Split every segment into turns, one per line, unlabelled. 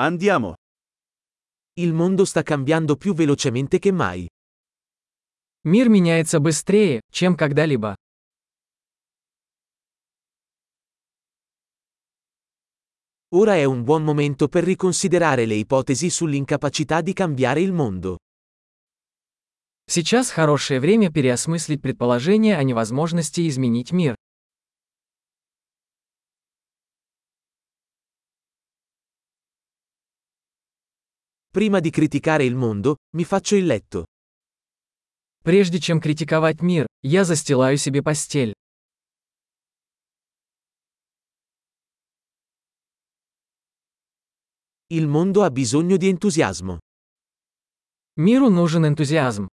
Andiamo.
Il mondo sta cambiando più velocemente che mai.
Мир меняется быстрее, чем когда-либо.
Ora è un buon momento per riconsiderare le ipotesi sull'incapacità di cambiare il mondo.
Сейчас хорошее время переосмыслить предположение о невозможности изменить мир.
Prima di criticare il mondo, mi faccio il letto.
Прежде чем критиковать мир, я застилаю себе постель.
Il mondo ha bisogno di entusiasmo.
Миру нужен энтузиазм.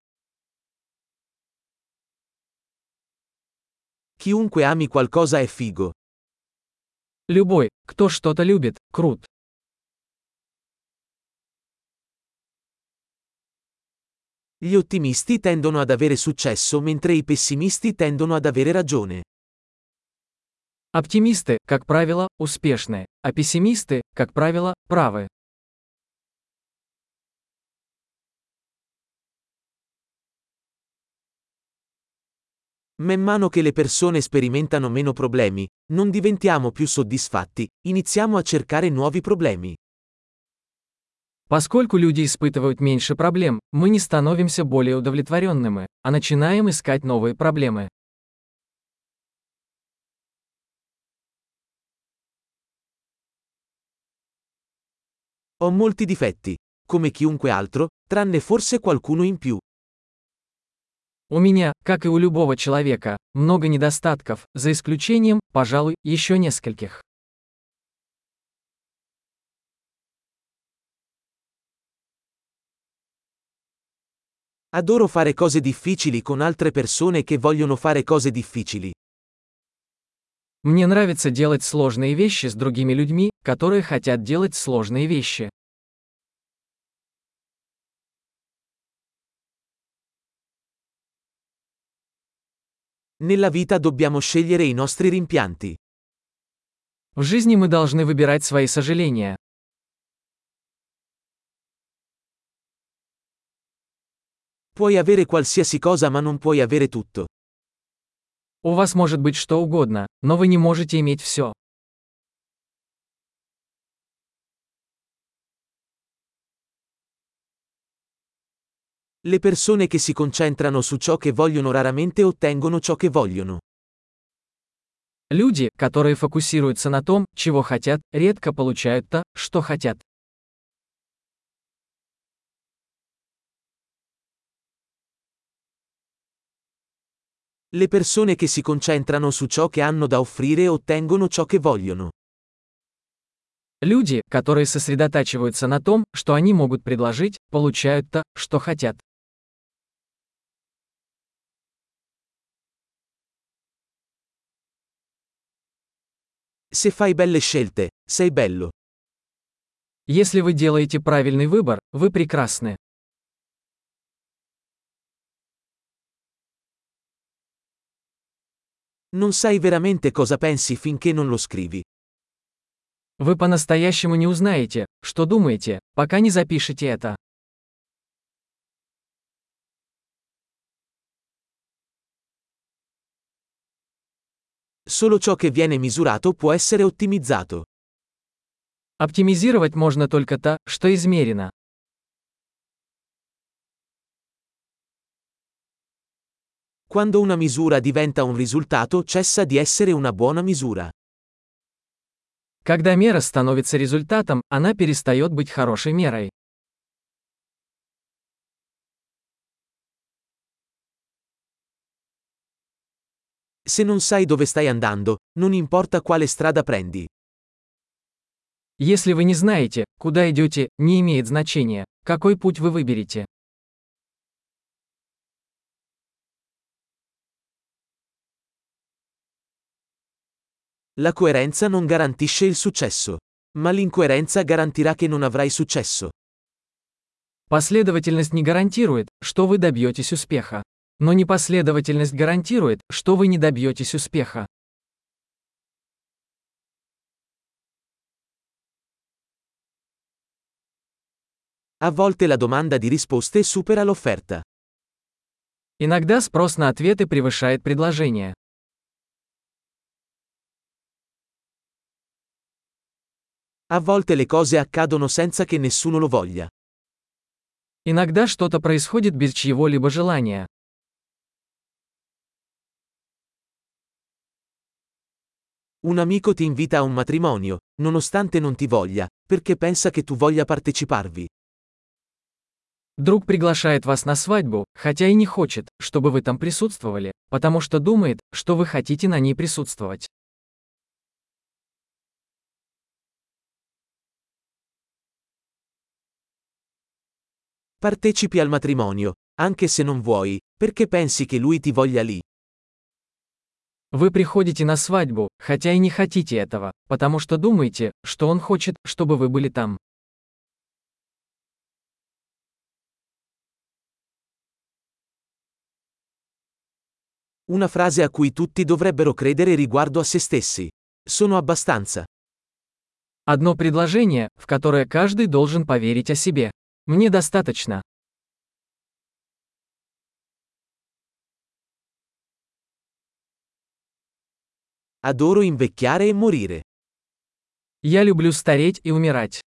Chiunque ami qualcosa è figo.
Любой, кто что-то любит, крут.
Gli ottimisti tendono ad avere successo mentre i pessimisti tendono ad avere ragione.
Оптимисты, как правило, успешны, а пессимисты, как правило, правы.
Man mano che le persone sperimentano meno problemi, non diventiamo più soddisfatti, iniziamo a cercare nuovi problemi.
Поскольку люди испытывают меньше проблем, мы не становимся более удовлетворенными, а начинаем искать новые проблемы.
Ho molti difetti, come chiunque altro, tranne forse qualcuno in più.
У меня, как и у любого человека, много недостатков, за исключением, пожалуй, еще нескольких.
Adoro fare cose difficili con altre persone che vogliono fare cose difficili.
Мне нравится делать сложные вещи с другими людьми, которые хотят делать сложные вещи.
Nella vita dobbiamo scegliere i nostri rimpianti.
В жизни мы должны выбирать свои сожаления.
Puoi avere qualsiasi cosa ma non puoi avere tutto.
У вас может быть что угодно, но вы не можете иметь все.
Le persone che si concentrano su ciò che vogliono raramente ottengono ciò che vogliono.
Люди, которые фокусируются на том, чего хотят, редко получают то, что хотят.
Le persone che si concentrano su ciò che hanno da offrire ottengono ciò che vogliono.
Люди, которые сосредотачиваются на том, что они могут предложить, получают то, что хотят.
Se fai belle scelte, sei bello.
Если вы делаете правильный выбор, вы прекрасны.
Non sai veramente cosa pensi finché non lo scrivi.
Вы по-настоящему не узнаете, что думаете, пока не запишете это.
Solo ciò che viene misurato può essere ottimizzato.
Оптимизировать можно только то, что измерено.
Quando una misura diventa un risultato cessa di essere una buona misura.
Когда мера становится результатом, она перестает быть хорошей мерой.
Se non sai dove stai andando, non importa quale strada prendi.
Если вы не знаете, куда идете, не имеет значения, какой путь вы выберете.
La coerenza non garantisce il successo. Ma l'incoerenza garantirà che non avrai successo.
Последовательность не гарантирует, что вы добьетесь успеха. Но непоследовательность гарантирует, что вы не добьетесь успеха.
A volte la domanda di risposte supera l'offerta.
Иногда спрос на ответы превышает предложение.
A volte le cose accadono senza che nessuno lo voglia.
Иногда что-то происходит без чьего-либо желания.
Un amico ti invita a un matrimonio, nonostante non ti voglia, perché pensa che tu voglia parteciparvi.
Друг приглашает вас на свадьбу, хотя и не хочет, чтобы вы там присутствовали, потому что думает, что вы хотите на ней присутствовать.
Partecipi al matrimonio, anche se non vuoi, perché pensi che lui ti voglia lì.
Вы приходите на свадьбу, хотя и не хотите этого, потому что думаете, что он хочет, чтобы вы были там.
Una frase a cui tutti dovrebbero credere riguardo a se stessi. Sono abbastanza.
Одно предложение, в которое каждый должен поверить о себе. Мне достаточно.
Adoro invecchiare e morire.
Я люблю стареть и умирать.